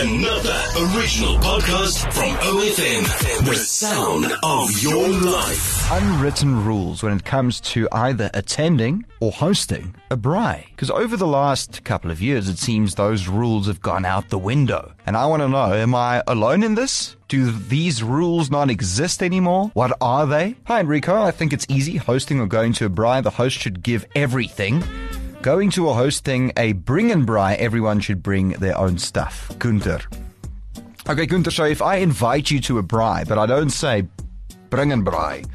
Another original podcast from OFM. The sound of your life. unwritten rules when it comes to either attending or hosting a braai. Because over the last couple of years, it seems those rules have gone out the window. And I want to know, am I alone in this? Do these rules not exist anymore? What are they? Hi, Enrico. I think it's easy. Hosting or going to a braai, the host should give everything. Going to or hosting a bring and braai, everyone should bring their own stuff. Gunther. Okay, Gunther, so if I invite you to a braai, but I don't say bring and braai,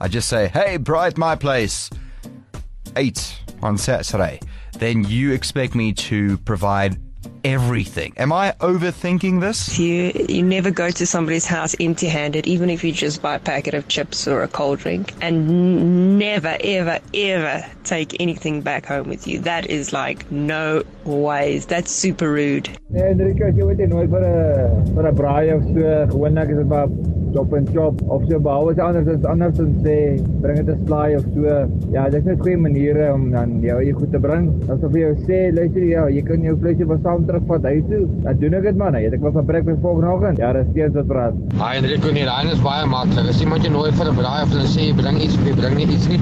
I just say, hey, braai at my place, eight on Saturday, then you expect me to provide everything. Am I overthinking this? You you never go to somebody's house empty-handed, even if you just buy a packet of chips or a cold drink, and never, ever, ever take anything back home with you. That is like no ways. That's super rude. Nee, Enrico, jy weet nooit vir 'n vir 'n braai of so, gewoonlik is dit maar chop en chop of so behalwe as anders is anders dan sê bring dit 'n slaai of so. Ja, dis net goeie maniere om dan jou eie goed te bring. As of jy sê, luister ja, jy kan jou vleisie van saam terugvat huis toe. Dan doen ek dit man. Jy het ek wil van breakfast volgende oggend. Ja, dis steeds wat praat. Hi Enrico, nee, daai is baie maklik. As iemand jou nooi vir 'n braai of hulle sê jy bring iets, of jy bring nie iets nie,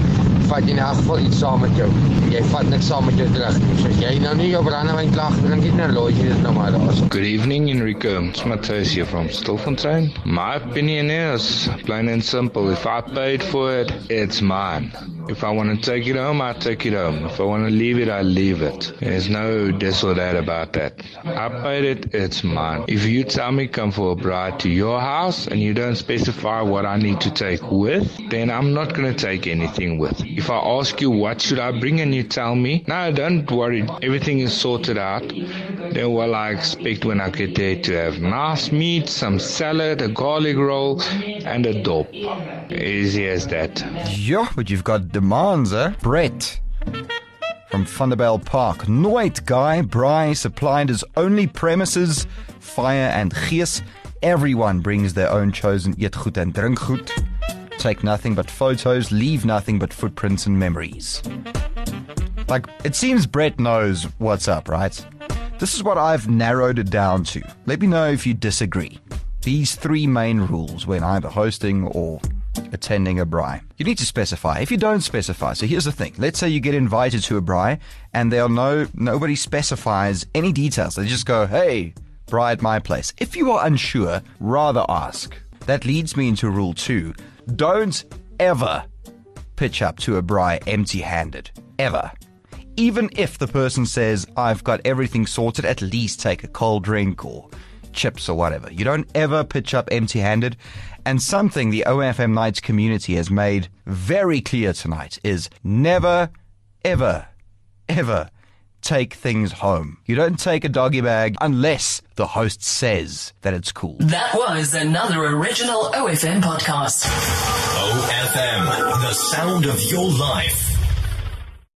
vat jy in elk geval iets saam met jou. Jy vat niks saam met jou terug. nie. So as jy nou nie jou brandewyn klaar drink nie, dan los jy dit nou maar daar. So. Good evening, Enrico. It's Matthias here from Stilfontein. My opinion is plain and simple. If I paid for it, it's mine. If I want to take it home, I take it home. If I want to leave it, I leave it. There's no this or that about that. I paid it, it's mine. If you tell me come for a braai to your house and you don't specify what I need to take with, then I'm not going to take anything with. If I ask you what should I bring and you tell me, no, don't worry, everything is sorted out, then well, I expect when I get there to have nice meat, some salad, a garlic roll, and a dop. Easy as that. Yeah, but you've got demands, eh? Brett from Thunderbell Park. Nooit guy, Braai supplied his only premises, fire and gees. Everyone brings their own chosen eetgoed and drinkgoed. Take nothing but photos, leave nothing but footprints and memories. Like, it seems Brett knows what's up, right? This is what I've narrowed it down to. Let me know if you disagree. These three main rules when either hosting or attending a braai. You need to specify. If you don't specify, so here's the thing. Let's say you get invited to a braai and there are no nobody specifies any details. They just go, "Hey, braai at my place." If you are unsure, rather ask. That leads me into rule 2. Don't ever pitch up to a braai empty-handed. Ever. Even if the person says, I've got everything sorted, at least take a cold drink or chips or whatever. You don't ever pitch up empty handed. And something the OFM Nights community has made very clear tonight is never, ever, ever take things home. You don't take a doggy bag unless the host says that it's cool. That was another original OFM podcast. OFM, the sound of your life.